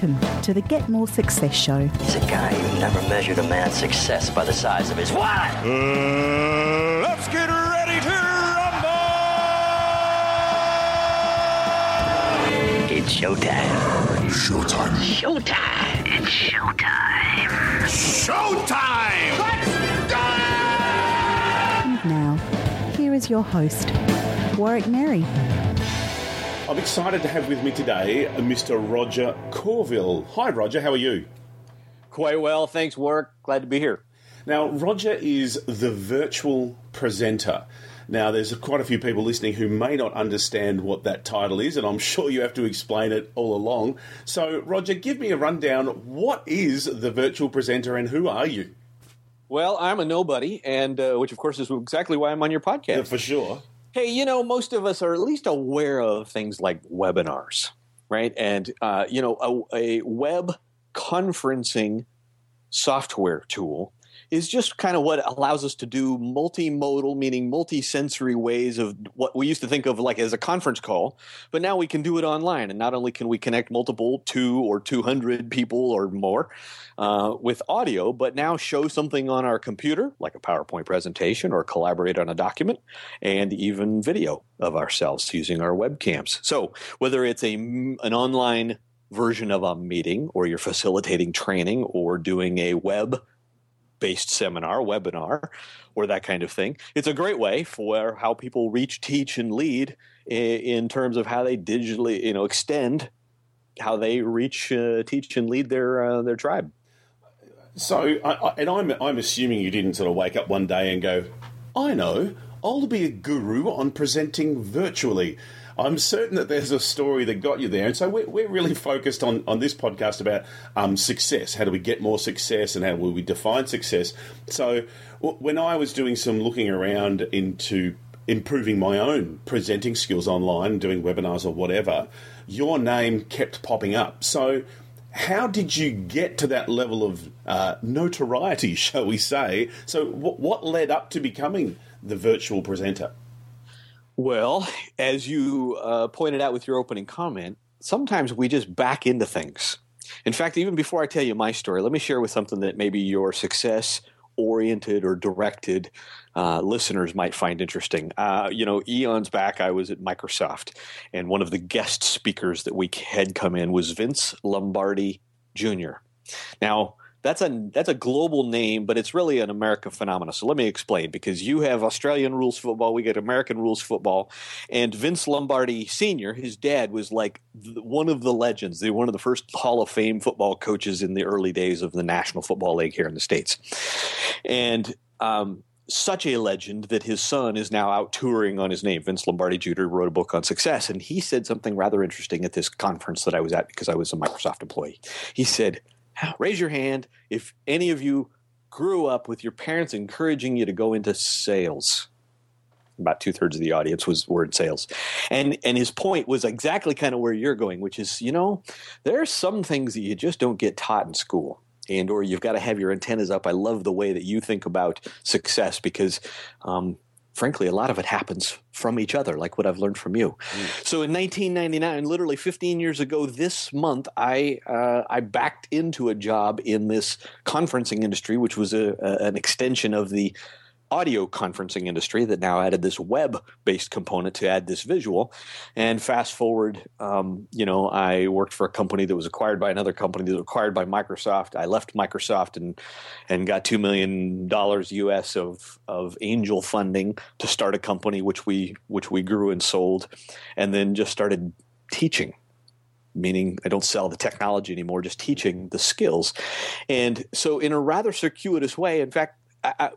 Welcome to the Get More Success Show. He's a guy who never measured a man's success by the size of his what? Uh, let's get ready to rumble! It's showtime. Showtime. Showtime. It's showtime. Showtime! Let's go! And now, here is your host, Warwick Merry. I'm excited to have with me today Mr. Roger Courville. Hi, Roger. How are you? Quite well, thanks, Warwick. Glad to be here. Now, Roger is the virtual presenter. Now, there's quite a few people listening who may not understand what that title is, and I'm sure you have to explain it all along. So, Roger, give me a rundown. What is the virtual presenter and who are you? Well, I'm a nobody, and uh, which, of course, is exactly why I'm on your podcast. Yeah, for sure. Hey, you know, most of us are at least aware of things like webinars, right? And, uh, you know, a, a web conferencing software tool is just kind of what allows us to do multimodal, meaning multi-sensory ways of what we used to think of like as a conference call, but now we can do it online. And not only can we connect multiple two or two hundred people or more uh, with audio, but now show something on our computer, like a PowerPoint presentation, or collaborate on a document, and even video of ourselves using our webcams. So whether it's a an online version of a meeting, or you're facilitating training, or doing a web based seminar, webinar, or that kind of thing. It's a great way for how people reach, teach, and lead in terms of how they digitally, you know, extend how they reach, uh, teach, and lead their uh, their tribe. So, I, I, and I'm I'm assuming you didn't sort of wake up one day and go, I know, I'll be a guru on presenting virtually. I'm certain that there's a story that got you there. And so we're, we're really focused on, on this podcast about um, success. How do we get more success and how will we define success? So when I was doing some looking around into improving my own presenting skills online, doing webinars or whatever, your name kept popping up. So how did you get to that level of uh, notoriety, shall we say? So, w- what led up to becoming the virtual presenter? Well, as you uh, pointed out with your opening comment, sometimes we just back into things. In fact, even before I tell you my story, let me share with something that maybe your success oriented or directed uh, listeners might find interesting. Uh, you know, eons back, I was at Microsoft, and one of the guest speakers that we had come in was Vince Lombardi Jr. Now, that's a that's a global name, but it's really an American phenomenon. So let me explain because you have Australian rules football, we get American rules football, and Vince Lombardi Senior, his dad was like one of the legends, the one of the first Hall of Fame football coaches in the early days of the National Football League here in the states, and. Um, such a legend that his son is now out touring on his name. Vince Lombardi Jr. wrote a book on success, and he said something rather interesting at this conference that I was at because I was a Microsoft employee. He said, raise your hand if any of you grew up with your parents encouraging you to go into sales. About two thirds of the audience was were in sales, and and his point was exactly kind of where you're going, which is you know there are some things that you just don't get taught in school, and or you've got to have your antennas up. I love the way that you think about success because um, frankly, a lot of it happens from each other, like what I've learned from you. Mm. So in 1999, literally 15 years ago this month, I uh, I backed into a job in this conferencing industry, which was a, a, an extension of the audio conferencing industry that now added this web based component to add this visual. And fast forward, um, you know, I worked for a company that was acquired by another company that was acquired by Microsoft. I left Microsoft and and got two million dollars US of of angel funding to start a company which we which we grew and sold, and then just started teaching meaning I don't sell the technology anymore, just teaching the skills. And so, in a rather circuitous way, in fact, I,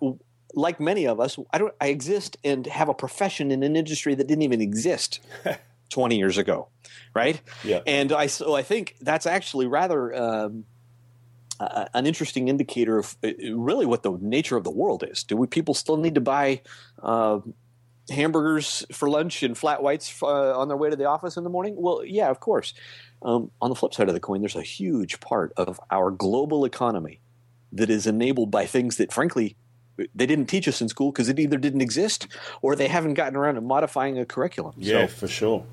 like many of us, I don't. I exist and have a profession in an industry that didn't even exist twenty years ago, right? Yeah. And I so I think that's actually rather um, uh, an interesting indicator of uh, really what the nature of the world is. Do we people still need to buy? Uh, hamburgers for lunch and flat whites uh, on their way to the office in the morning? Well, yeah, of course. Um, on the flip side of the coin, there's a huge part of our global economy that is enabled by things that, frankly, they didn't teach us in school because it either didn't exist or they haven't gotten around to modifying a curriculum. Yeah, so, for sure.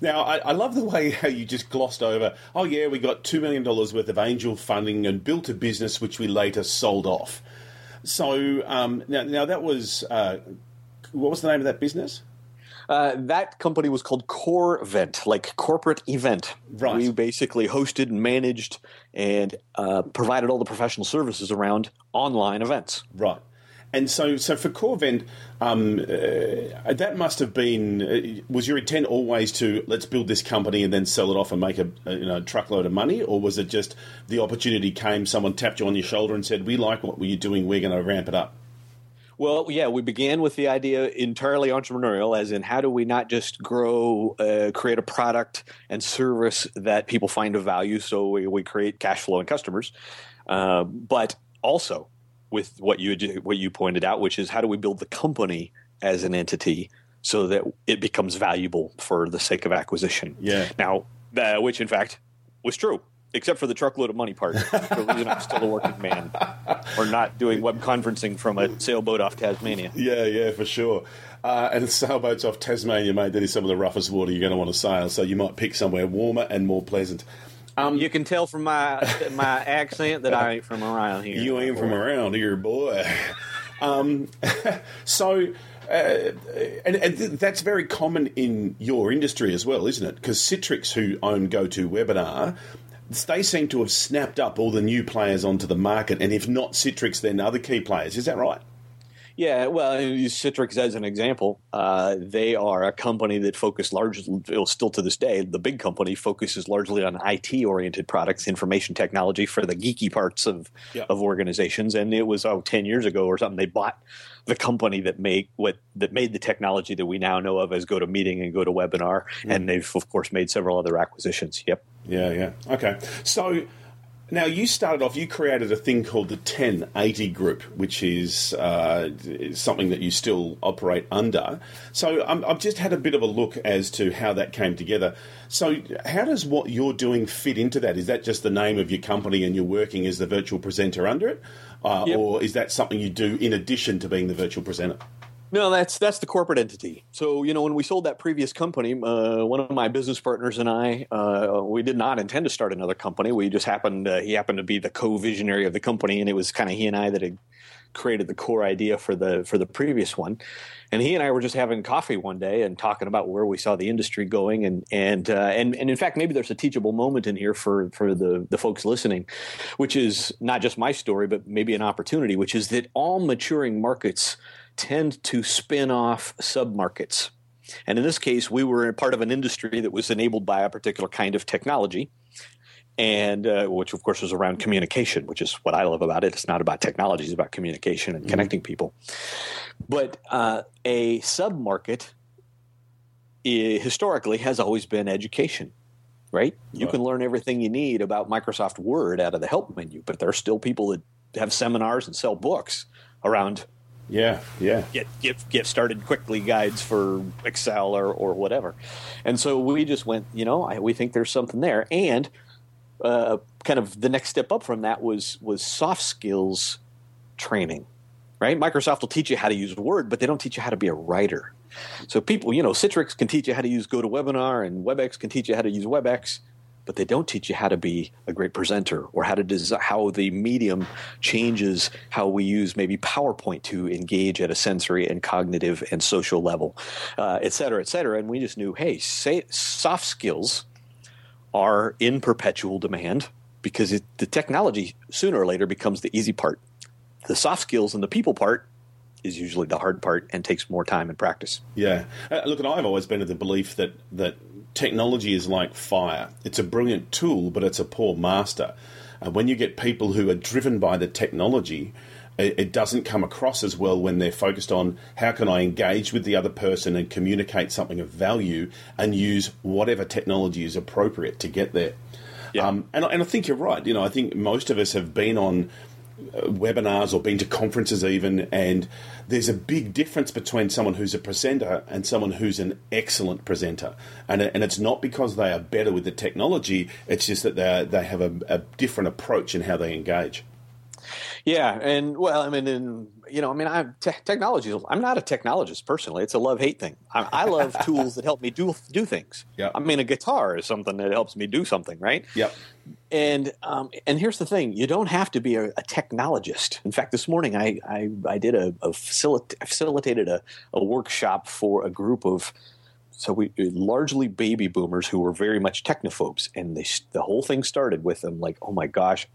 Now, I, I love the way how you just glossed over. Oh yeah, we got two million dollars worth of angel funding and built a business which we later sold off. So um, now, now that was uh, what was the name of that business? Uh, that company was called CoreVent, like corporate event. Right. We basically hosted and managed and uh, provided all the professional services around online events. Right. And so, so for Corvent, um, uh, that must have been. Uh, was your intent always to let's build this company and then sell it off and make a, a you know truckload of money, or was it just the opportunity came, someone tapped you on your shoulder and said, "We like what were you're doing, we're going to ramp it up." Well, yeah, we began with the idea entirely entrepreneurial, as in how do we not just grow, uh, create a product and service that people find of value, so we, we create cash flow and customers, uh, but also with what you what you pointed out, which is how do we build the company as an entity so that it becomes valuable for the sake of acquisition. Yeah. Now, uh, which in fact was true, except for the truckload of money part. the reason I'm still a working man, or not doing web conferencing from a sailboat off Tasmania. Yeah, yeah, for sure. Uh, and sailboats off Tasmania, mate, that is some of the roughest water you're going to want to sail. So you might pick somewhere warmer and more pleasant. Um, you can tell from my my accent that I ain't from around here. You ain't from around here, boy. Um, so, uh, and, and th- that's very common in your industry as well, isn't it? Because Citrix, who own GoToWebinar, they seem to have snapped up all the new players onto the market, and if not Citrix, then other key players. Is that right? Yeah, well, Citrix as an example. Uh, they are a company that focus largely, still to this day, the big company focuses largely on IT-oriented products, information technology for the geeky parts of Yeah. of organizations. And it was oh, 10 years ago or something. They bought the company that made what that made the technology that we now know of as GoToMeeting and GoToWebinar, and they've of course made several other acquisitions. Yep. Yeah, yeah. Okay. So now you started off, you created a thing called the 1080 Group, which is uh, is something that you still operate under. So um, I've just had a bit of a look as to how that came together. So, how does what you're doing fit into that? Is that just the name of your company and you're working as the virtual presenter under it? Uh, Yep. Or is that something you do in addition to being the virtual presenter? No, that's that's the corporate entity. So you know, when we sold that previous company, uh, one of my business partners and I, uh, we did not intend to start another company. We just happened uh, he happened to be the co-visionary of the company, and it was kind of he and I that had created the core idea for the for the previous one. And he and I were just having coffee one day and talking about where we saw the industry going, and and uh, and and in fact, maybe there's a teachable moment in here for for the the folks listening, which is not just my story, but maybe an opportunity, which is that all maturing markets tend to spin off submarkets. And in this case, we were a part of an industry that was enabled by a particular kind of technology, and uh, which of course was around communication, which is what I love about it. It's not about technology; it's about communication and connecting people. But uh, a submarket historically has always been education. Right? You can learn everything you need about Microsoft Word out of the help menu, but there are still people that have seminars and sell books around Yeah, yeah. get get get started quickly guides for Excel or or whatever. And so we just went, you know, I, we think there's something there, and uh, kind of the next step up from that was was soft skills training. Right? Microsoft will teach you how to use Word, but they don't teach you how to be a writer. So people, you know, Citrix can teach you how to use GoToWebinar, and WebEx can teach you how to use WebEx, but they don't teach you how to be a great presenter or how to desi how the medium changes how we use maybe PowerPoint to engage at a sensory and cognitive and social level, uh, et cetera, et cetera. And we just knew, hey, say, soft skills are in perpetual demand because it, the technology sooner or later becomes the easy part. The soft skills and the people part is usually the hard part and takes more time and practice. Yeah. Uh, look, and I've always been of the belief that, that technology is like fire. It's a brilliant tool, but it's a poor master. And when you get people who are driven by the technology, it, it doesn't come across as well when they're focused on how can I engage with the other person and communicate something of value and use whatever technology is appropriate to get there. Yeah. Um, and, I- and I think you're right. You know, I think most of us have been on webinars or been to conferences even, and there's a big difference between someone who's a presenter and someone who's an excellent presenter. And, and it's not because they are better with the technology, it's just that they, they have a, a different approach in how they engage. Yeah, and well, I mean, and, you know, I mean, I'm te- technology. I'm not a technologist personally. It's a love hate thing. I, I love tools that help me do do things. Yeah. I mean, a guitar is something that helps me do something, right? Yep. And um, and here's the thing: you don't have to be a, a technologist. In fact, this morning I I, I did a, a facilit- facilitated a, a workshop for a group of so we largely baby boomers who were very much technophobes, and they the whole thing started with them like, oh my gosh,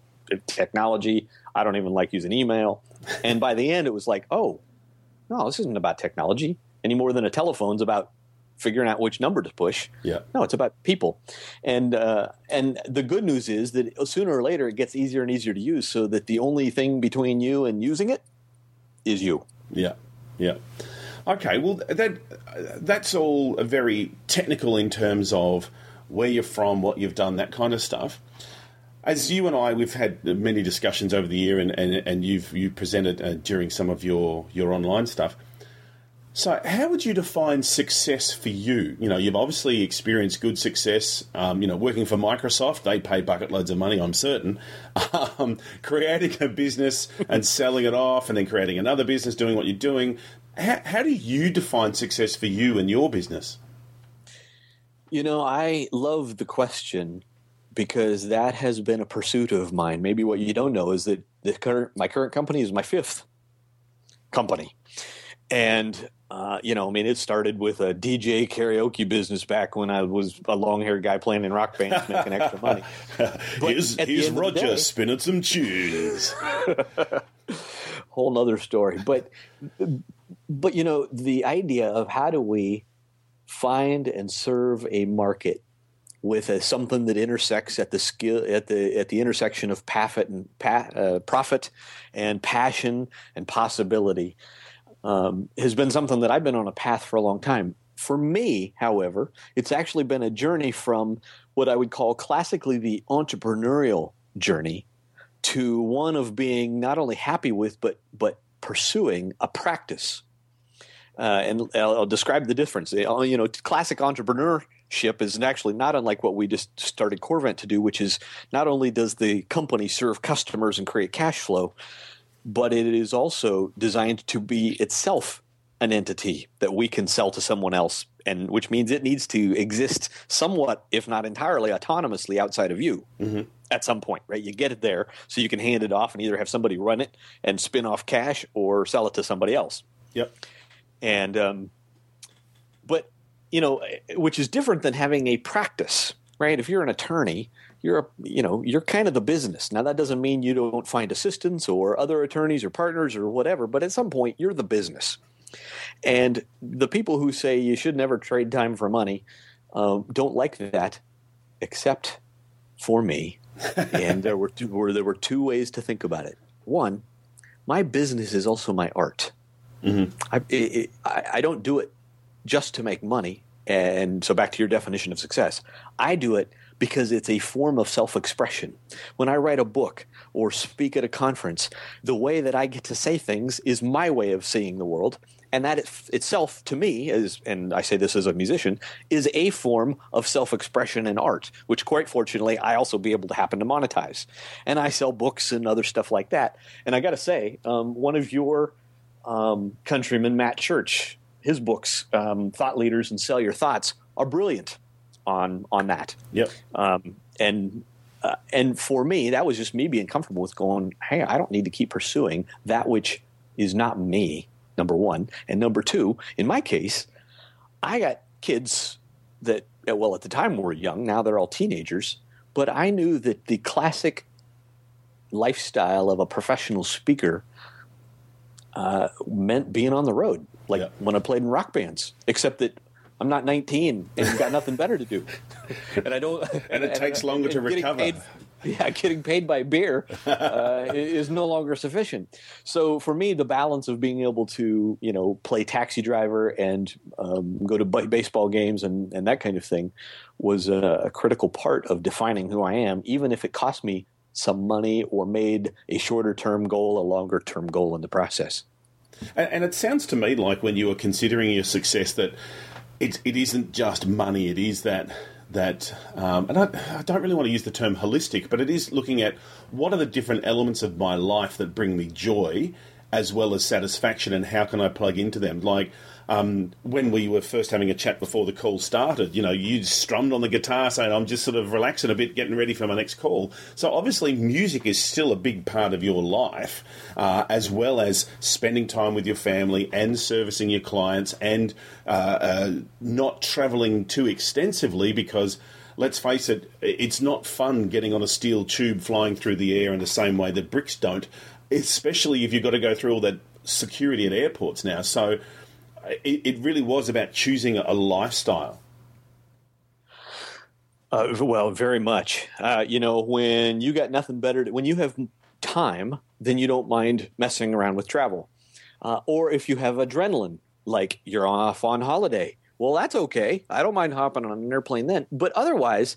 technology. I don't even like using email. And by the end, it was like, oh, no, this isn't about technology any more than a telephone's about figuring out which number to push. Yeah. No, it's about people. And uh, and the good news is that sooner or later it gets easier and easier to use, so that the only thing between you and using it is you. Yeah. Yeah. Okay. Well, that that's all very technical in terms of where you're from, what you've done, that kind of stuff. As you and I, we've had many discussions over the year, and, and, and you've you presented uh, during some of your, your online stuff. So, how would you define success for you? You know, you've obviously experienced good success. Um, you know, working for Microsoft, they pay bucket loads of money, I'm certain. Um, creating a business and selling it off, and then creating another business, doing what you're doing. How, how do you define success for you and your business? You know, I love the question because that has been a pursuit of mine. Maybe what you don't know is that the current my current company is my fifth company, and uh, you know, I mean, it started with a DJ karaoke business back when I was a long haired guy playing in rock bands making extra money. here's here's Roger day, spinning some tunes. whole nother story, but but you know, the idea of how do we find and serve a market with a, something that intersects at the skill at the at the intersection of profit and pa, uh, profit and passion and possibility um, has been something that I've been on a path for a long time. For me, however, it's actually been a journey from what I would call classically the entrepreneurial journey to one of being not only happy with but but pursuing a practice. Uh, and I'll, I'll, describe the difference. Uh, you know, classic entrepreneurship is actually not unlike what we just started Corvent to do, which is not only does the company serve customers and create cash flow, but it is also designed to be itself an entity that we can sell to someone else and which means it needs to exist somewhat if not entirely autonomously outside of you mm-hmm. at some point right? You get it there so you can hand it off and either have somebody run it and spin off cash or sell it to somebody else. Yep. And um, you know which is different than having a practice right if you're an attorney you're a, you know you're kind of the business. Now that doesn't mean you don't find assistants or other attorneys or partners or whatever, but at some point you're the business. And the people who say you should never trade time for money um, don't like that, except for me. and there were two, were there were two ways to think about it. One, my business is also my art. Mm-hmm. I, it, I, I don't do it just to make money. And so back to your definition of success, I do it because it's a form of self expression. When I write a book or speak at a conference, the way that I get to say things is my way of seeing the world. And that itself, to me, is, and I say this as a musician, is a form of self expression and art, which quite fortunately I also be able to happen to monetize. And I sell books and other stuff like that. And I got to say, um, one of your um, countrymen, Matt Church, his books, um, Thought Leaders and Sell Your Thoughts, are brilliant on on that. Yep. Um, and uh, and for me, that was just me being comfortable with going, hey, I don't need to keep pursuing that which is not me. Number one, and number two, in my case, I got kids that uh, well at the time were young. Now they're all teenagers, but I knew that the classic lifestyle of a professional speaker uh, meant being on the road, like yeah. when I played in rock bands. Except that I'm not 19 and got nothing better to do, and I don't. and it takes longer to recover. Paid, yeah, getting paid by beer uh, is no longer sufficient. So for me, the balance of being able to, you know, play taxi driver and um, go to baseball games and, and that kind of thing was a, a critical part of defining who I am, even if it cost me some money or made a shorter term goal a longer term goal in the process. And, and, it sounds to me like when you were considering your success that it, it isn't just money; it is that that, um, and I, I, don't really want to use the term holistic, but it is looking at what are the different elements of my life that bring me joy as well as satisfaction, and how can I plug into them? Like um, when we were first having a chat before the call started, you know, you strummed on the guitar saying, I'm just sort of relaxing a bit, getting ready for my next call. So obviously, music is still a big part of your life, uh, as well as spending time with your family and servicing your clients and uh, uh, not traveling too extensively because let's face it, it's not fun getting on a steel tube flying through the air in the same way that bricks don't, especially if you've got to go through all that security at airports now. So it, it really was about choosing a lifestyle. Uh, well, very much. Uh, you know, when you got nothing better, to, when you have time, then you don't mind messing around with travel. Uh, or if you have adrenaline, like you're off on holiday, well, that's okay. I don't mind hopping on an airplane then. But otherwise,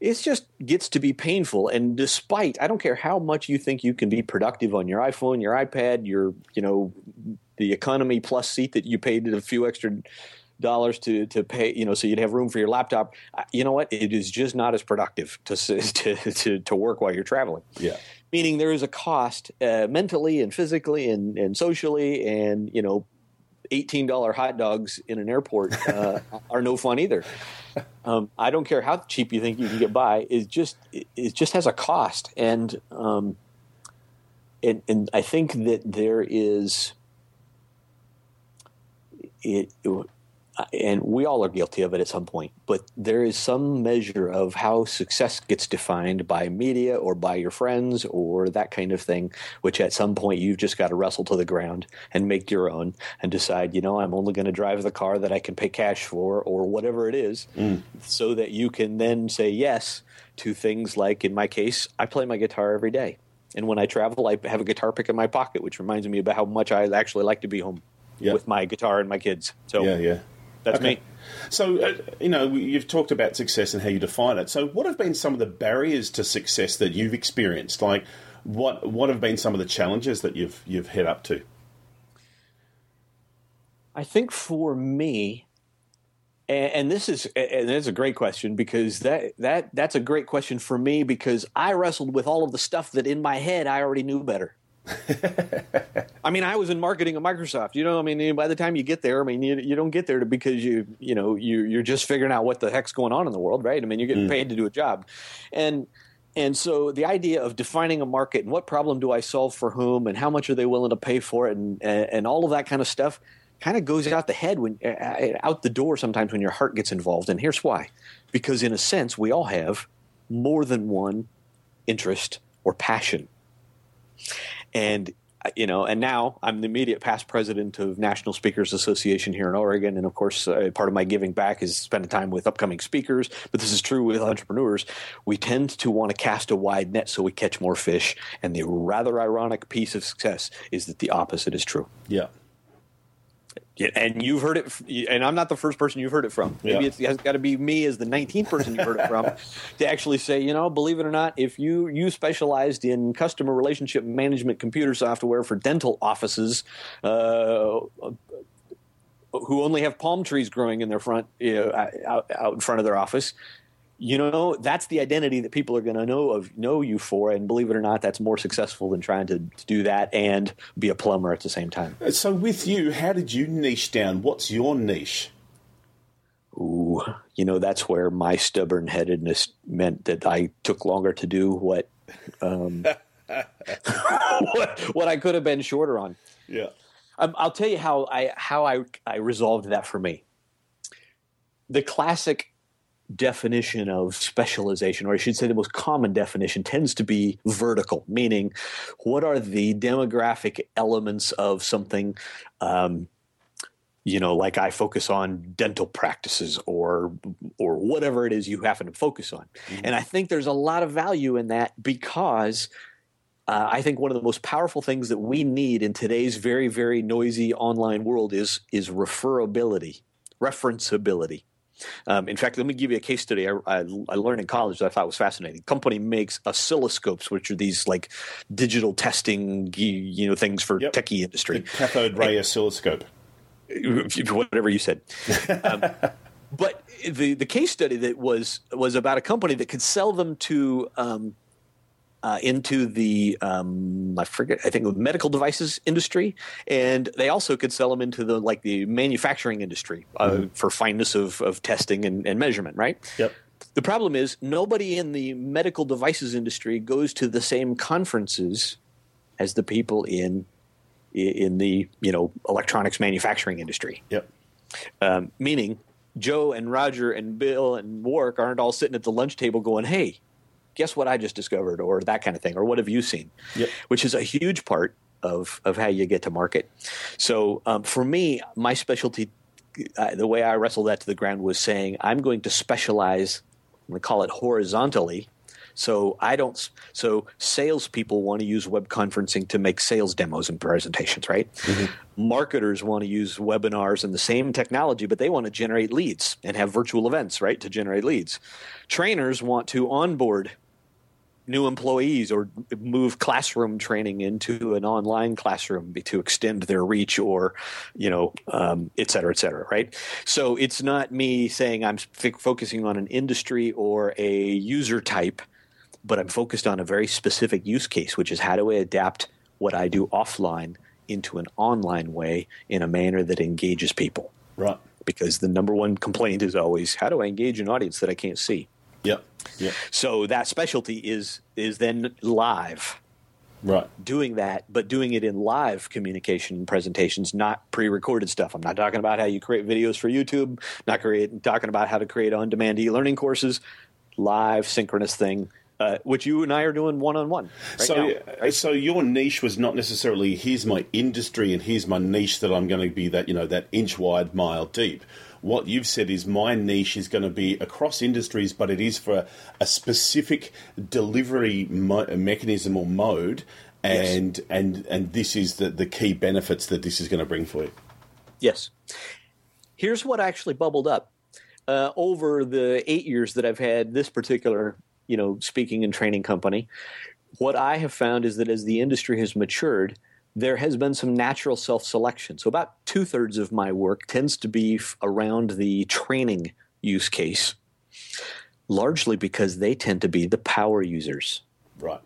it just gets to be painful. And despite, I don't care how much you think you can be productive on your iPhone, your iPad, your, you know, the economy plus seat that you paid a few extra dollars to to pay you know so you'd have room for your laptop. You know what? It is just not as productive to to to, to work while you're traveling. Yeah. Meaning there is a cost uh, mentally and physically and and socially and you know $18 hot dogs in an airport uh, are no fun either. Um, I don't care how cheap you think you can get by. It just it, it just has a cost, and um, and and I think that there is it, it and we all are guilty of it at some point, but there is some measure of how success gets defined by media or by your friends or that kind of thing, which at some point you've just got to wrestle to the ground and make your own and decide, you know, I'm only going to drive the car that I can pay cash for or whatever it is, mm. so that you can then say yes to things like, in my case, I play my guitar every day. And when I travel, I have a guitar pick in my pocket, which reminds me about how much I actually like to be home with my guitar and my kids. So yeah, yeah, that's okay. me. So uh, you know, you've talked about success and how you define it. So what have been some of the barriers to success that you've experienced? Like, what what have been some of the challenges that you've you've hit up to? I think for me, and, this is and it's a great question because that that that's a great question for me because I wrestled with all of the stuff that in my head I already knew better. I mean, I was in marketing at Microsoft. You know, I mean, by the time you get there, I mean, you, you don't get there to, because you, you know, you, you're just figuring out what the heck's going on in the world, right? I mean, you're getting mm. paid to do a job, and and so the idea of defining a market and what problem do I solve for whom and how much are they willing to pay for it and and, and all of that kind of stuff kind of goes out the head when out the door sometimes when your heart gets involved. And here's why: because in a sense, we all have more than one interest or passion and you know, and now I'm the immediate past president of National Speakers Association here in Oregon, and of course, uh, part of my giving back is spending time with upcoming speakers. But this is true with entrepreneurs. We tend to want to cast a wide net so we catch more fish, and the rather ironic piece of success is that the opposite is true. Yeah and you've heard it, and I'm not the first person you've heard it from. Maybe yeah. it's got to be me as the 19th person you've heard it from to actually say, you know, believe it or not, if you you specialized in customer relationship management computer software for dental offices, uh, who only have palm trees growing in their front, you know, out, out in front of their office, you know that's the identity that people are going to know of know you for and believe it or not that's more successful than trying to, to, do that and be a plumber at the same time. So with you how did you niche down? What's your niche? Ooh you know that's where my stubborn headedness meant that i took longer to do what um, what, what i could have been shorter on. Yeah. Um, i'll tell you how i how i i resolved that for me. The classic definition of specialization, or I should say the most common definition, tends to be vertical, meaning what are the demographic elements of something? Um, you know, like I focus on dental practices or or whatever it is you happen to focus on, mm-hmm. and I think there's a lot of value in that because uh, I think one of the most powerful things that we need in today's very very noisy online world is is referability, referenceability. Um, in fact, let me give you a case study I, I, I, learned in college that I thought was fascinating. company makes oscilloscopes, which are these like digital testing, you know, things for yep. techie industry. The cathode ray and, oscilloscope. Whatever you said. Um, but the the case study that was was about a company that could sell them to um, uh, into the um, I forget I think medical devices industry, and they also could sell them into the like the manufacturing industry uh, mm-hmm. for fineness of, of testing and, and measurement. Right. Yep. The problem is nobody in the medical devices industry goes to the same conferences as the people in in the you know electronics manufacturing industry. Yep. Um, meaning Joe and Roger and Bill and Warwick aren't all sitting at the lunch table going, "Hey, guess what I just discovered?" or that kind of thing, or "What have you seen?" Yep. Which is a huge part of of how you get to market. So um, for me, my specialty, uh, the way I wrestled that to the ground was saying, "I'm going to specialize." We call it horizontally so I don't. So salespeople want to use web conferencing to make sales demos and presentations, right? Mm-hmm. Marketers want to use webinars and the same technology, but they want to generate leads and have virtual events, right, to generate leads. Trainers want to onboard new employees or move classroom training into an online classroom to extend their reach or you know um, et cetera et cetera right so it's not me saying i'm f- focusing on an industry or a user type but I'm focused on a very specific use case, which is how do I adapt what I do offline into an online way in a manner that engages people. Right. Because the number one complaint is always how do I engage an audience that I can't see? Yep. Yep. So that specialty is is then live. Right. Doing that, but doing it in live communication and presentations, not pre-recorded stuff. I'm not talking about how you create videos for YouTube. Not create, talking about how to create on-demand e-learning courses. Live, synchronous thing uh, which you and I are doing one on one. So, now, right? so your niche was not necessarily here's my industry and here's my niche that I'm going to be that you know that inch wide, mile deep. What you've said is my niche is going to be across industries, but it is for a specific delivery mo- mechanism or mode, and yes. and and this is the the key benefits that this is going to bring for you. Yes. Here's what actually bubbled up. Uh, over the eight years that I've had this particular you know speaking and training company. What I have found is that as the industry has matured, there has been some natural self selection. So about two thirds of my work tends to be f- around the training use case, largely because they tend to be the power users. Right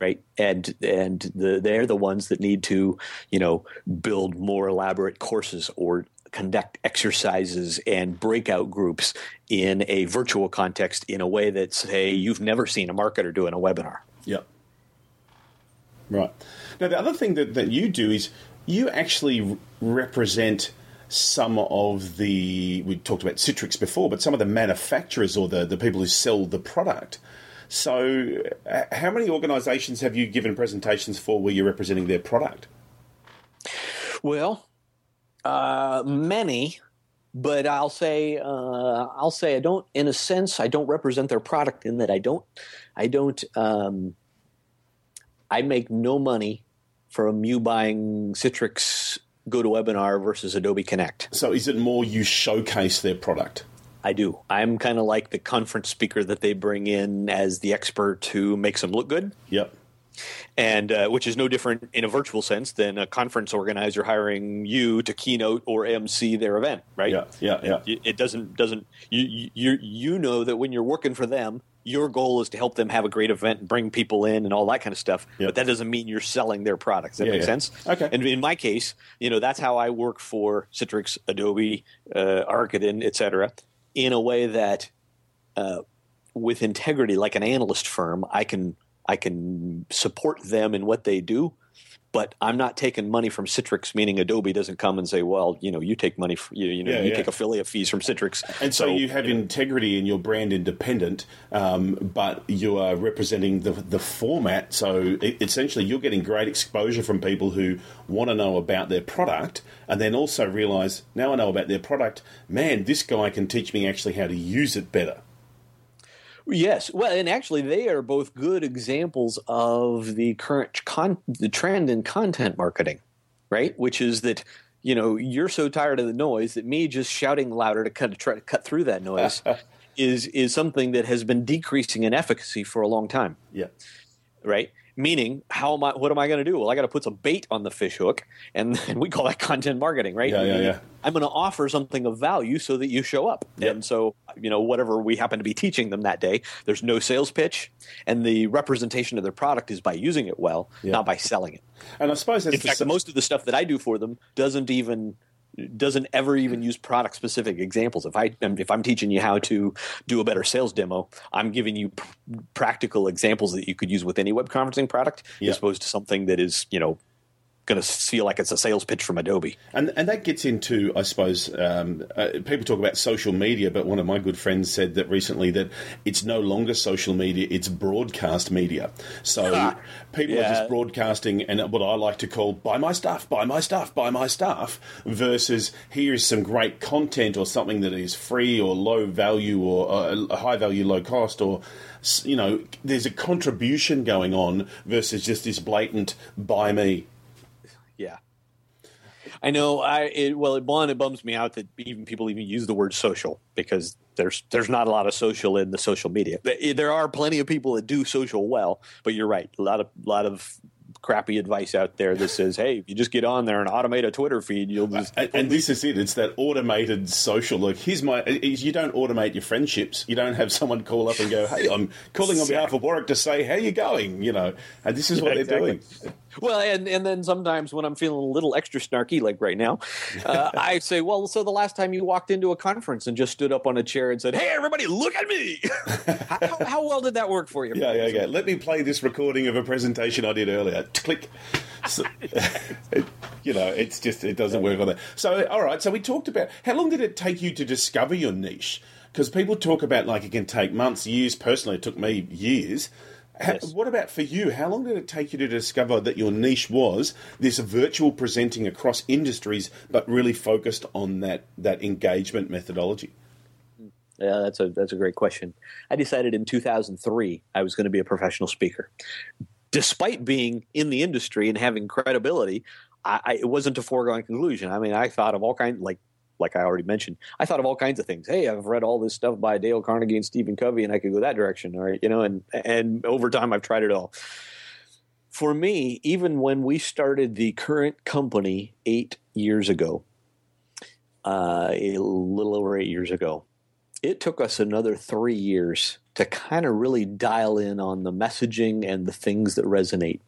right and and the, they're the ones that need to you know build more elaborate courses or conduct exercises and breakout groups in a virtual context in a way that say you've never seen a marketer do in a webinar. Yep. Right. Now the other thing that, that you do is you actually represent some of the we talked about Citrix before, but some of the manufacturers or the, the people who sell the product. So, uh, how many organisations have you given presentations for where you're representing their product? Well, uh, many, but I'll say uh, I'll say I don't. In a sense, I don't represent their product in that I don't. I don't. Um, I make no money from you buying Citrix GoToWebinar versus Adobe Connect. So, is it more you showcase their product? I do. I'm kind of like the conference speaker that they bring in as the expert who makes them look good. Yep and uh, which is no different in a virtual sense than a conference organizer hiring you to keynote or MC their event, right? Yeah, yeah, yeah. It, it doesn't doesn't you you you know that when you're working for them, your goal is to help them have a great event and bring people in and all that kind of stuff. Yep. But that doesn't mean you're selling their products. That yeah, make yeah. sense? Okay. And in my case, you know, that's how I work for Citrix, Adobe, uh, Arkadin, et cetera, in a way that uh, with integrity, like an analyst firm, I can I can support them in what they do, but I'm not taking money from Citrix. Meaning Adobe doesn't come and say, "Well, you know, you take money, for, you, you know, yeah, you yeah. take affiliate fees from Citrix." And so, so you have integrity in your brand independent, um, but you are representing the the format. So it, essentially, you're getting great exposure from people who want to know about their product, and then also realize now I know about their product. Man, this guy can teach me actually how to use it better. Yes, well, and actually, they are both good examples of the current con- the trend in content marketing, right? Which is that you know you're so tired of the noise that me just shouting louder to cut try to cut through that noise is is something that has been decreasing in efficacy for a long time. Yeah, right. Meaning, how am I? What am I going to do? Well, I got to put some bait on the fish hook, and, and we call that content marketing, right? Yeah, yeah, yeah. I'm going to offer something of value so that you show up. Yep. And so, you know, whatever we happen to be teaching them that day, there's no sales pitch, and the representation of their product is by using it well, not by selling it. And I suppose that's In the fact, most of the stuff that I do for them doesn't even doesn't ever even use product specific examples. If I um, if I'm teaching you how to do a better sales demo, I'm giving you p- practical examples that you could use with any web conferencing product, as opposed to something that is you know going to feel like it's a sales pitch from Adobe. And and that gets into, I suppose, um, uh, people talk about social media, but one of my good friends said that recently that it's no longer social media; it's broadcast media. So people are just broadcasting, and what I like to call "buy my stuff, buy my stuff, buy my stuff," versus here is some great content or something that is free or low value or uh, high value, low cost, or you know, there's a contribution going on versus just this blatant "buy me." Yeah. I know. I it, well, it, one, it bums me out that even people even use the word social because there's there's not a lot of social in the social media. There eh, there are plenty of people that do social well, but you're right. A lot of lot of crappy advice out there that says, "Hey, if you just get on there and automate a Twitter feed, you'll just." And, and this is it. It's that automated social. Look, here's my. Eh, eh, you don't automate your friendships. You don't have someone call up and go, "Hey, I'm calling on behalf of Warwick to say how you going." You know, and this is what Yeah, they're doing. Well, and and then sometimes when I'm feeling a little extra snarky, like right now, uh, I say, "Well, so the last time you walked into a conference and just stood up on a chair and said, "Hey, everybody, look at me," how, how well did that work for you? Yeah, yeah, yeah. Let me play this recording of a presentation I did earlier. Click. So, it- you know, it's just it doesn't work on that. So, all right. So we talked about how long did it take you to discover your niche? Because people talk about like it can take months, years. Personally, it took me years. Yes. What about for you? How long did it take you to discover that your niche was this virtual presenting across industries, but really focused on that that engagement methodology? Yeah, that's a that's a great question. I decided in 2003 I was going to be a professional speaker. Despite being in the industry and having credibility, I, I, it wasn't a foregone conclusion. I mean, I thought of all kinds, like like I already mentioned, I thought of all kinds of things. Hey, I've read all this stuff by Dale Carnegie and Stephen Covey, and I could go that direction, or you know, and and over time I've tried it all. For me, even when we started the current company eight years ago, uh, a little over eight years ago, it took us another three years to kind of really dial in on the messaging and the things that resonate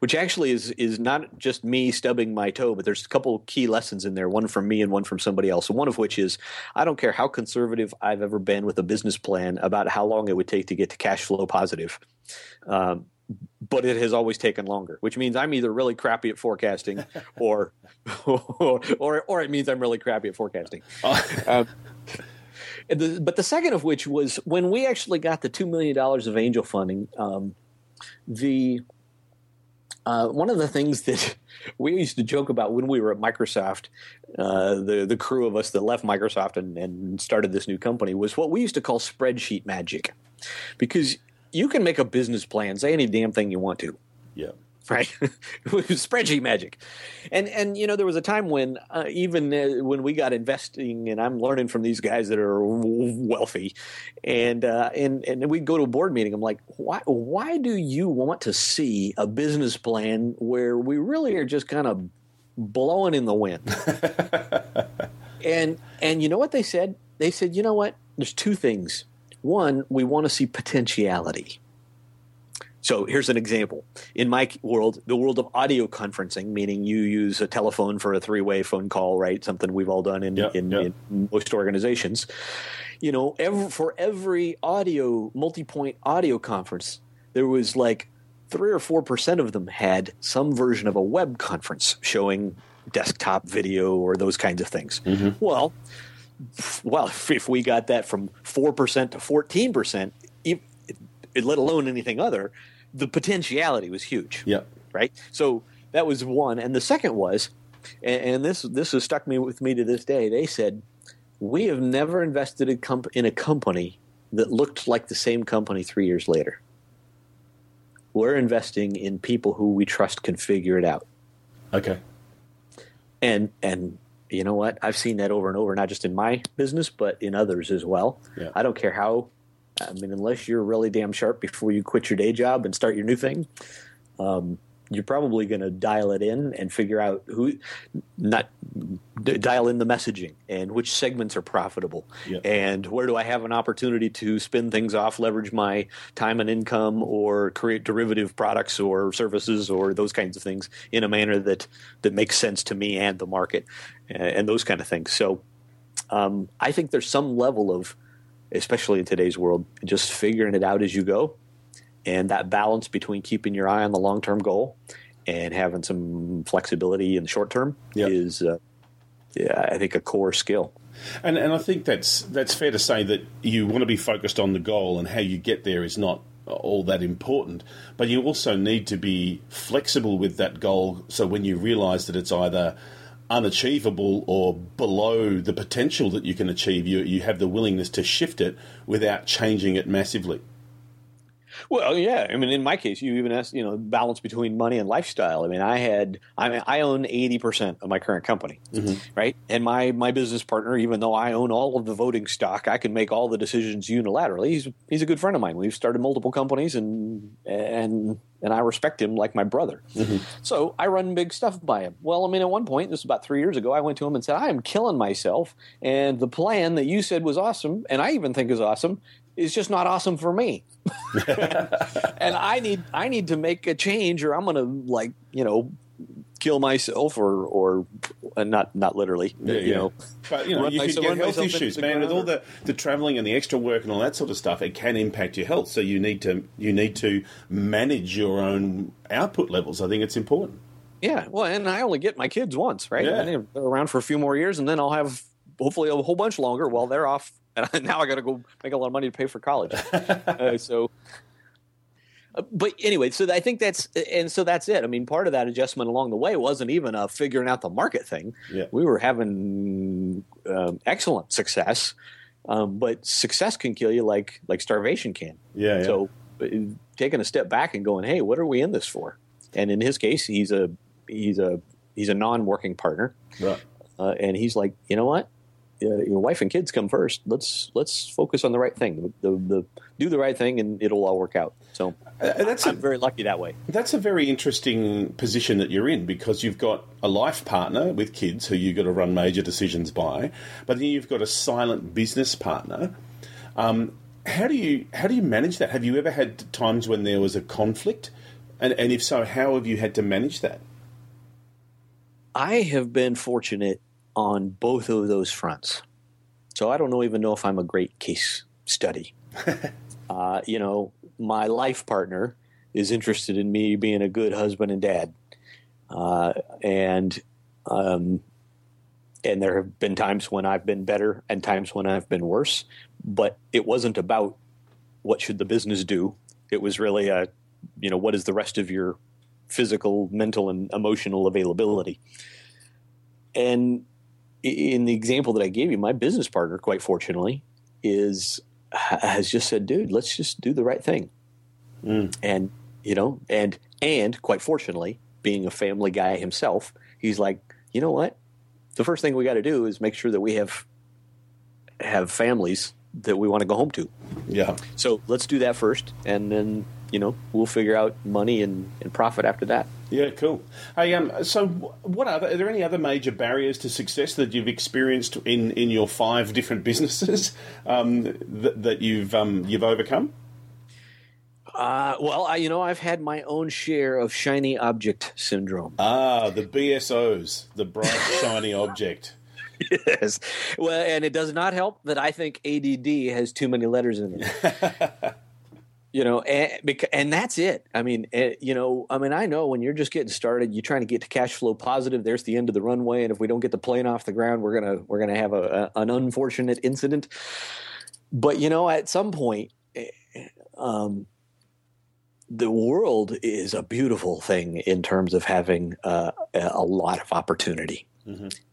which actually is is not just me stubbing my toe but there's a couple key lessons in there one from me and one from somebody else one of which is i don't care how conservative i've ever been with a business plan about how long it would take to get to cash flow positive um, but it has always taken longer, which means I'm either really crappy at forecasting, or or or, or it means I'm really crappy at forecasting. Um, and the, but the second of which was when we actually got the two million dollars of angel funding. Um, the uh, one of the things that we used to joke about when we were at Microsoft, uh, the the crew of us that left Microsoft and, and started this new company was what we used to call spreadsheet magic, because you can make a business plan, say any damn thing you want to, Yeah. Right? Spreadsheet magic, and and you know there was a time when uh, even uh, when we got investing, and I'm learning from these guys that are wealthy, and uh, and and we'd go to a board meeting. I'm like, why why do you want to see a business plan where we really are just kind of blowing in the wind? and and you know what they said? They said, you know what? There's two things. One, we want to see potentiality. So here's an example. In my world, the world of audio conferencing, meaning you use a telephone for a three-way phone call, right? Something we've all done in, Yeah, in, yeah. in most organizations. You know, ev for every audio multi-point audio conference, there was like three or four percent of them had some version of a web conference showing desktop video or those kinds of things. Mm-hmm. Well, well, if, if we got that from four percent to fourteen percent, let alone anything other, the potentiality was huge. Yeah. Right. So that was one, and the second was, and, and this this has stuck me with me to this day. They said we have never invested in, comp- in a company that looked like the same company three years later. We're investing in people who we trust can figure it out Okay. and and you know what i've seen that over and over not just in my business but in others as well Yeah. i don't care how i mean unless you're really damn sharp before you quit your day job and start your new thing um, you're probably going to dial it in and figure out who not d- dial in the messaging and which segments are profitable Yep. and where do I have an opportunity to spin things off, leverage my time and income, or create derivative products or services or those kinds of things in a manner that that makes sense to me and the market uh, and those kind of things. So um, I think there's some level of, especially in today's world, just figuring it out as you go, and that balance between keeping your eye on the long term goal and having some flexibility in the short term Yep. is, uh, yeah, I think a core skill. And and I think that's that's fair to say that you want to be focused on the goal and how you get there is not all that important, but you also need to be flexible with that goal. So when you realise that it's either unachievable or below the potential that you can achieve, you you have the willingness to shift it without changing it massively. Well, yeah. I mean, in my case, you even asked, you know, balance between money and lifestyle. I mean, I had, I mean, I own eighty percent of my current company, mm-hmm. right? And my my business partner, even though I own all of the voting stock, I can make all the decisions unilaterally. He's he's a good friend of mine. We've started multiple companies, and and and I respect him like my brother. Mm-hmm. So I run big stuff by him. Well, I mean, at one point, this was about three years ago, I went to him and said, I am killing myself, and the plan that you said was awesome, and I even think is awesome, is just not awesome for me. and I need I need to make a change, or I'm going to like you know kill myself, or or uh, not not literally, you know. But you know, you myself- can get health issues, man. With all the, the travelling and the extra work and all that sort of stuff, it can impact your health. So you need to you need to manage your own output levels. I think it's important. Yeah, well, and I only get my kids once, right? Yeah. Around for a few more years, and then I'll have hopefully a whole bunch longer while they're off. And now I got to go make a lot of money to pay for college. uh, so, uh, but anyway, so I think that's and so that's it. I mean, part of that adjustment along the way wasn't even a figuring out the market thing. Yeah. We were having um, excellent success, um, but success can kill you like like starvation can. Yeah, yeah. So uh, taking a step back and going, hey, what are we in this for? And in his case, he's a he's a he's a non-working partner, Right. uh, and he's like, you know what? Uh, your wife and kids come first. Let's let's focus on the right thing. The, the do the right thing, and it'll all work out. So Uh, that's I'm a, very lucky that way. that's a very interesting position that you're in because you've got a life partner with kids who you've got to run major decisions by, but then you've got a silent business partner. Um, how do you how do you manage that? Have you ever had times when there was a conflict, and and if so, how have you had to manage that? I have been fortunate on both of those fronts. So I don't know, even know if I'm a great case study. uh, you know, my life partner is interested in me being a good husband and dad, uh, and um, and there have been times when I've been better and times when I've been worse. But it wasn't about what should the business do. It was really a, you know, what is the rest of your physical, mental, and emotional availability. And in the example that I gave you, my business partner, quite fortunately, is has just said, "Dude, let's just do the right thing." Mm. And you know, and and quite fortunately, being a family guy himself, he's like, you know what? The first thing we got to do is make sure that we have have families that we want to go home to. Yeah. So let's do that first, and then you know we'll figure out money and, and profit after that. Yeah, cool. Hey, um, so wh- what other? Are there any other major barriers to success that you've experienced in, in your five different businesses um, that, that you've um, you've overcome? Uh, well, I, you know, I've had my own share of shiny object syndrome. Ah, the BSOs, the bright shiny object. yes. Well, and it does not help that I think ADD has too many letters in it. you know, and, and that's it. I mean, eh, you know, I mean, I know when you're just getting started, you're trying to get to cash flow positive. There's the end of the runway, and if we don't get the plane off the ground, we're gonna we're gonna have a, a an unfortunate incident. But you know, at some point, eh, um, the world is a beautiful thing in terms of having uh, a a lot of opportunity.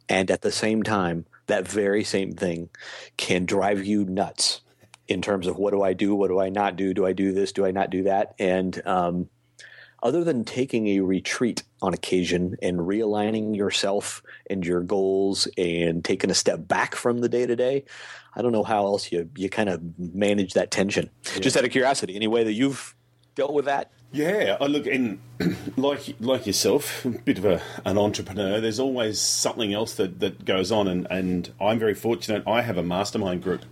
And at the same time, that very same thing can drive you nuts in terms of what do I do? What do I not do? Do I do this? Do I not do that? And um, other than taking a retreat on occasion and realigning yourself and your goals and taking a step back from the day to day, I don't know how else you, you kind of manage that tension. Just out of curiosity, any way that you've dealt with that? Yeah, I look in like like yourself, a bit of a, an entrepreneur. There's always something else that, that goes on, and, and I'm very fortunate. I have a mastermind group,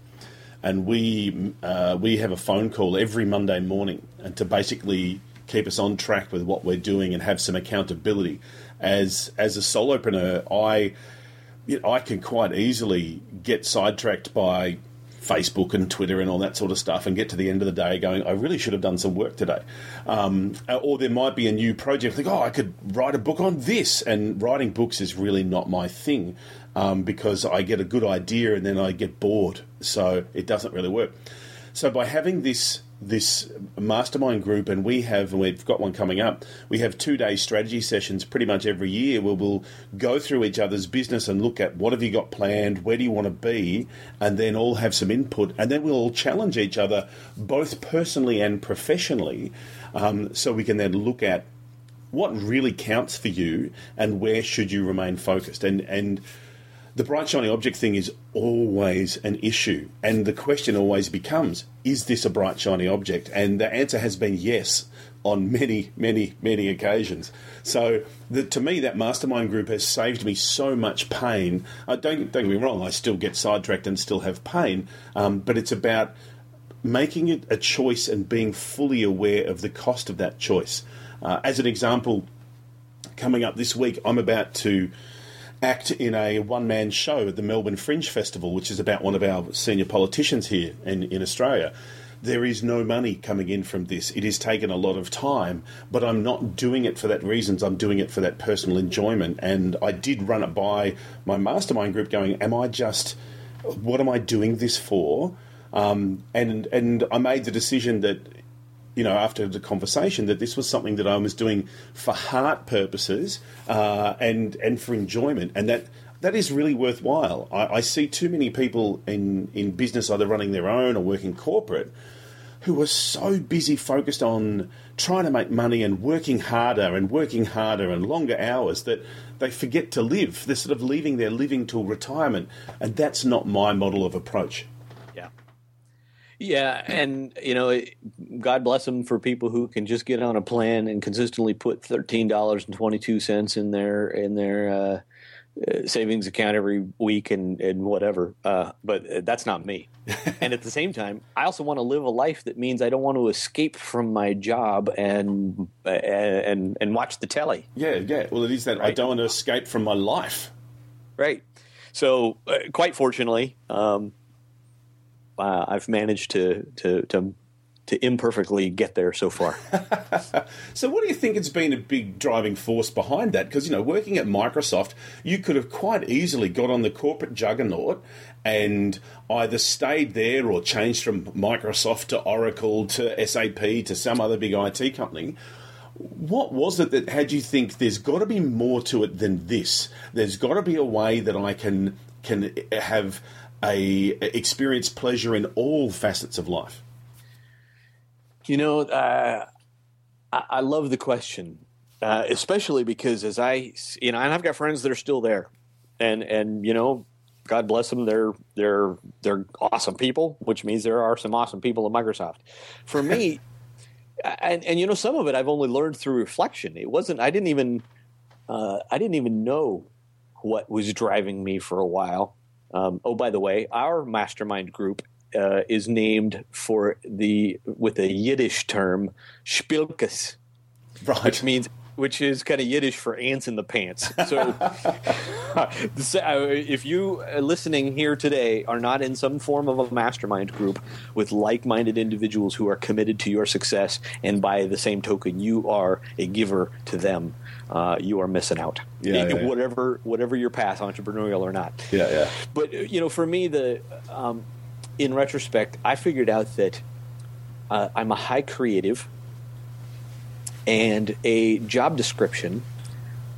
and we uh, we have a phone call every Monday morning, and to basically keep us on track with what we're doing and have some accountability. As as a solopreneur, I you know, I can quite easily get sidetracked by Facebook and Twitter and all that sort of stuff, and get to the end of the day going, I really should have done some work today. Um, or there might be a new project, think, oh, I could write a book on this, and writing books is really not my thing um, because I get a good idea and then I get bored, so it doesn't really work. So by having this this mastermind group, and we have, and we've got one coming up. We have two day strategy sessions pretty much every year where we'll go through each other's business and look at what have you got planned, where do you want to be, and then all have some input, and then we'll all challenge each other both personally and professionally, um, so we can then look at what really counts for you and where should you remain focused, and and the bright shiny object thing is always an issue, and the question always becomes: Is this a bright shiny object? And the answer has been yes on many, many, many occasions. So, the, to me, that mastermind group has saved me so much pain. Uh, don't don't get me wrong; I still get sidetracked and still have pain, um, but it's about making it a choice and being fully aware of the cost of that choice. Uh, as an example, coming up this week, I'm about to act in a one man show at the Melbourne Fringe Festival, which is about one of our senior politicians here in, in Australia. There is no money coming in from this. It has taken a lot of time, but I'm not doing it for that reasons. I'm doing it for that personal enjoyment. And I did run it by my mastermind group, going, "Am I just? What am I doing this for?" Um, and and I made the decision that you know, after the conversation, that this was something that I was doing for heart purposes uh, and and for enjoyment, and that that is really worthwhile. I, I, see too many people in in business, either running their own or working corporate, who are so busy focused on trying to make money and working harder and working harder and longer hours that they forget to live. They're sort of leaving their living till retirement, and that's not my model of approach. Yeah, and you know, God bless them for people who can just get on a plan and consistently put thirteen dollars and twenty two cents in their in their uh, uh, savings account every week and and whatever. Uh, but that's not me. and at the same time, I also want to live a life that means I don't want to escape from my job and uh, and and watch the telly. Yeah, yeah. Well, it is that right? I don't want to escape from my life. Right. So, uh, quite fortunately. Um, uh, I've managed to to to to imperfectly get there so far. so, what do you think has been a big driving force behind that? Because, you know, working at Microsoft, you could have quite easily got on the corporate juggernaut and either stayed there or changed from Microsoft to Oracle to SAP to some other big IT company. What was it that had you think there's got to be more to it than this? There's got to be a way that I can can have a experience pleasure in all facets of life? You know, uh, I, I, love the question, uh, especially because as I, you know, and I've got friends that are still there, and and you know, God bless them, they're they're they're awesome people, which means there are some awesome people at Microsoft. For me. and, and you know some of it I've only learned through reflection. It wasn't I didn't even uh, I didn't even know what was driving me for a while um, oh, by the way, our mastermind group uh, is named for the with a Yiddish term "spilkes," right. which means which is kind of Yiddish for ants in the pants. So, uh, if you uh, listening here today are not in some form of a mastermind group with like minded individuals who are committed to your success, and by the same token, you are a giver to them, uh, you are missing out. Yeah, yeah, whatever whatever your path, entrepreneurial or not. Yeah, yeah. But you know, for me, the um, in retrospect, I figured out that uh, I'm a high creative, and a job description.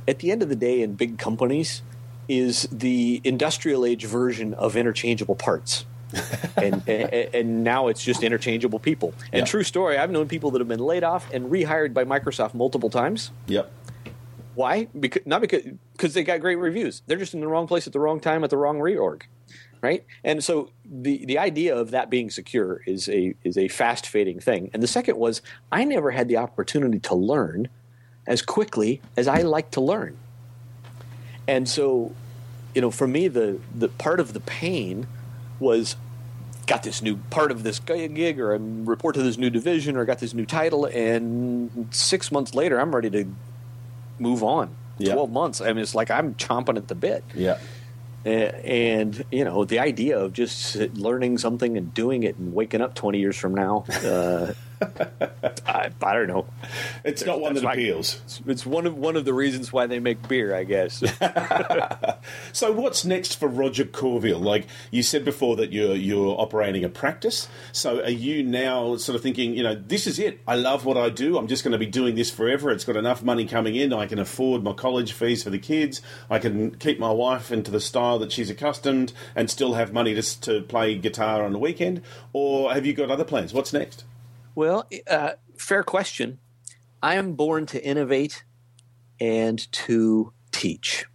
At the end of the day, in big companies, is the industrial age version of interchangeable parts. and, and, and now it's just interchangeable people. And true story, I've known people that have been laid off and rehired by Microsoft multiple times. Yep. Why? Because not because because they got great reviews. They're just in the wrong place at the wrong time at the wrong reorg. Right? And so the the idea of that being secure is a is a fast fading thing. And the second was I never had the opportunity to learn as quickly as I like to learn. And so, you know, for me the the part of the pain was got this new part of this gig or I report to this new division or got this new title and 6 months later I'm ready to move on. Yeah. 12 months. I mean it's like I'm chomping at the bit. Yeah. And you know the idea of just learning something and doing it and waking up 20 years from now uh, I, I don't know It's not one That's that appeals. it's, it's one of one of the reasons why they make beer i guess So what's next for Roger Courville? Like you said before that you're you're operating a practice. So are you now sort of thinking, you know, this is it. I love what I do. I'm just going to be doing this forever. It's got enough money coming in. I can afford my college fees for the kids. I can keep my wife into the style that she's accustomed and still have money to to play guitar on the weekend. Or have you got other plans? What's next? Well uh, fair question. I am born to innovate and to teach.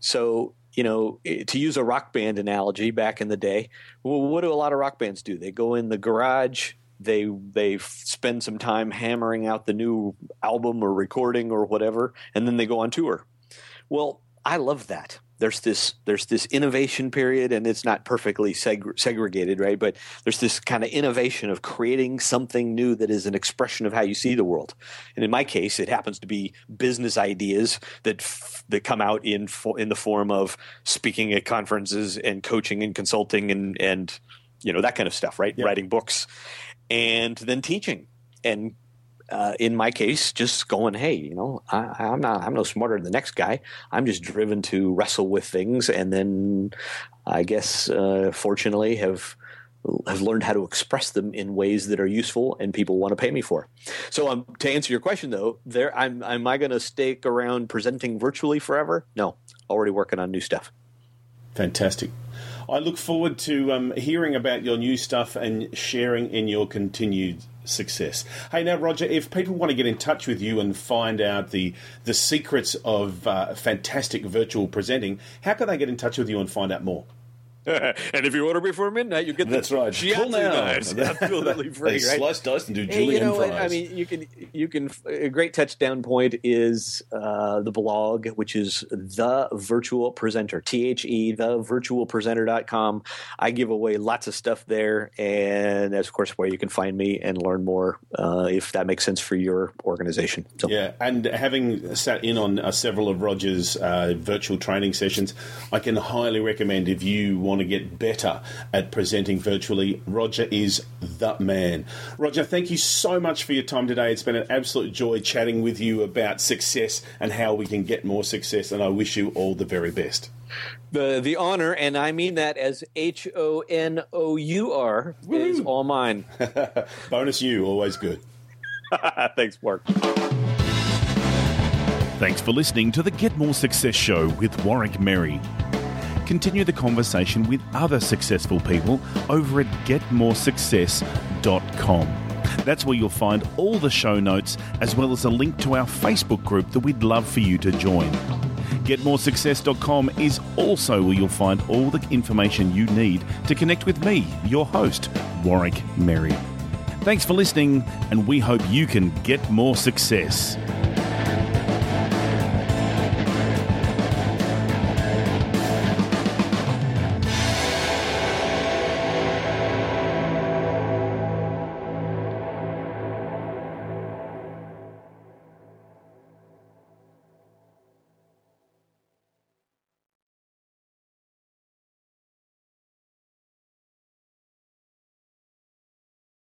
So you know to use a rock band analogy back in the day well, what do a lot of rock bands do? They go in the garage they they spend some time hammering out the new album or recording or whatever and then they go on tour. Well i love that there's this there's this innovation period and it's not perfectly seg- segregated right? But there's this kind of innovation of creating something new that is an expression of how you see the world. And in my case it happens to be business ideas that f- that come out in fo- in the form of speaking at conferences and coaching and consulting and and you know that kind of stuff right? Yeah. writing books and then teaching and uh, in my case, just going, hey, you know, I, I'm not, I'm no smarter than the next guy. I'm just driven to wrestle with things, and then I guess, uh, fortunately, have have learned how to express them in ways that are useful and people want to pay me for. So, um, to answer your question, though, there, I'm, am I going to stick around presenting virtually forever? No, already working on new stuff. Fantastic. I look forward to um, hearing about your new stuff and sharing in your continued success. Hey, now, Roger, if people want to get in touch with you and find out the the secrets of uh, fantastic virtual presenting, how can they get in touch with you and find out more? and if you order before midnight, you get That's the right. Shiatsu knives absolutely free. They right? slice, dice, and do Hey, julienne you know what? fries. I mean, you can you can a great touchdown point is uh, the blog, which is the virtual presenter, T H E the virtual presenter.com. I give away lots of stuff there, and that's of course where you can find me and learn more uh, if that makes sense for your organization. So Yeah, and having sat in on uh, several of Roger's uh, virtual training sessions, I can highly recommend if you want to get better at presenting virtually, Roger is the man. Roger, thank you so much for your time today. It's been an absolute joy chatting with you about success and how we can get more success, and I wish you all the very best. the the honor, and I mean that as H O N O U R, is all mine. Bonus you, always good. Thanks, Mark. Thanks for listening to the Get More Success Show with Warwick Merry. Continue the conversation with other successful people over at getmoresuccess.com. That's where you'll find all the show notes as well as a link to our Facebook group that we'd love for you to join. GetMoreSuccess.com is also where you'll find all the information you need to connect with me, your host, Warwick Merry. Thanks for listening, and we hope you can get more success.